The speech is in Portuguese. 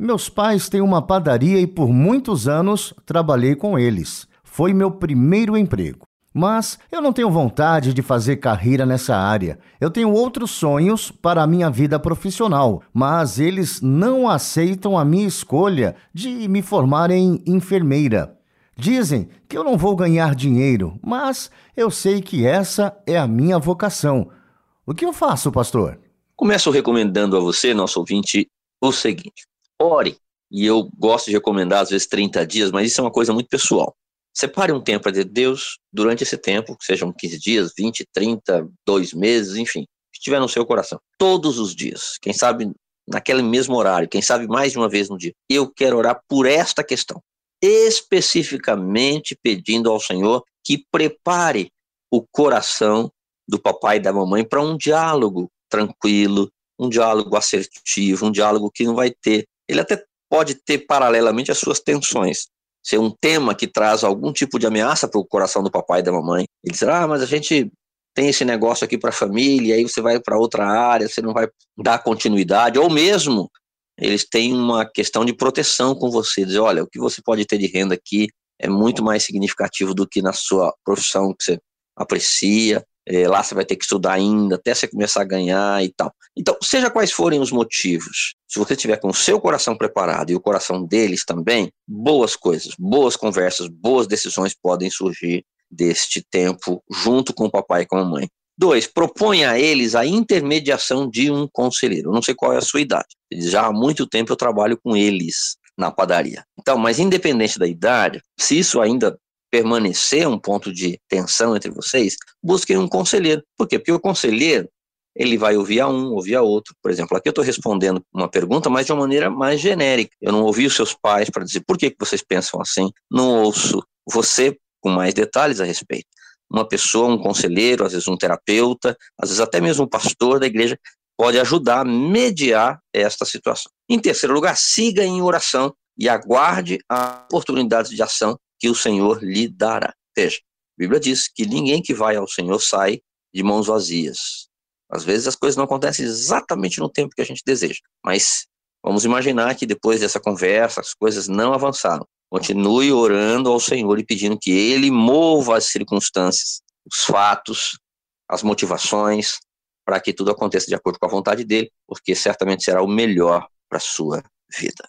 meus pais têm uma padaria e por muitos anos trabalhei com eles. Foi meu primeiro emprego. Mas eu não tenho vontade de fazer carreira nessa área. Eu tenho outros sonhos para a minha vida profissional, mas eles não aceitam a minha escolha de me formar em enfermeira. Dizem que eu não vou ganhar dinheiro, mas eu sei que essa é a minha vocação. O que eu faço, pastor? Começo recomendando a você, nosso ouvinte, o seguinte: ore. E eu gosto de recomendar, às vezes, 30 dias, mas isso é uma coisa muito pessoal. Separe um tempo para Deus durante esse tempo, que sejam 15 dias, 20, 30, dois meses, enfim, que estiver no seu coração. Todos os dias. Quem sabe naquele mesmo horário, quem sabe mais de uma vez no dia. Eu quero orar por esta questão. Especificamente pedindo ao Senhor que prepare o coração do papai e da mamãe para um diálogo tranquilo, um diálogo assertivo, um diálogo que não vai ter ele até pode ter paralelamente as suas tensões. Ser um tema que traz algum tipo de ameaça para o coração do papai e da mamãe. Ele diz: ah, mas a gente tem esse negócio aqui para a família, aí você vai para outra área, você não vai dar continuidade, ou mesmo eles têm uma questão de proteção com você, dizer, olha, o que você pode ter de renda aqui é muito mais significativo do que na sua profissão que você aprecia, é, lá você vai ter que estudar ainda, até você começar a ganhar e tal. Então, seja quais forem os motivos, se você tiver com o seu coração preparado e o coração deles também, boas coisas, boas conversas, boas decisões podem surgir deste tempo junto com o papai e com a mamãe. Dois, propõe a eles a intermediação de um conselheiro. Eu não sei qual é a sua idade. Já há muito tempo eu trabalho com eles na padaria. Então, mas independente da idade, se isso ainda permanecer um ponto de tensão entre vocês, busquem um conselheiro. Por quê? Porque o conselheiro, ele vai ouvir a um, ouvir a outro. Por exemplo, aqui eu estou respondendo uma pergunta, mas de uma maneira mais genérica. Eu não ouvi os seus pais para dizer por que, que vocês pensam assim. Não ouço você com mais detalhes a respeito. Uma pessoa, um conselheiro, às vezes um terapeuta, às vezes até mesmo um pastor da igreja, pode ajudar a mediar esta situação. Em terceiro lugar, siga em oração e aguarde a oportunidade de ação que o Senhor lhe dará. Veja, a Bíblia diz que ninguém que vai ao Senhor sai de mãos vazias. Às vezes as coisas não acontecem exatamente no tempo que a gente deseja, mas vamos imaginar que depois dessa conversa as coisas não avançaram. Continue orando ao Senhor e pedindo que Ele mova as circunstâncias, os fatos, as motivações, para que tudo aconteça de acordo com a vontade dele, porque certamente será o melhor para a sua vida.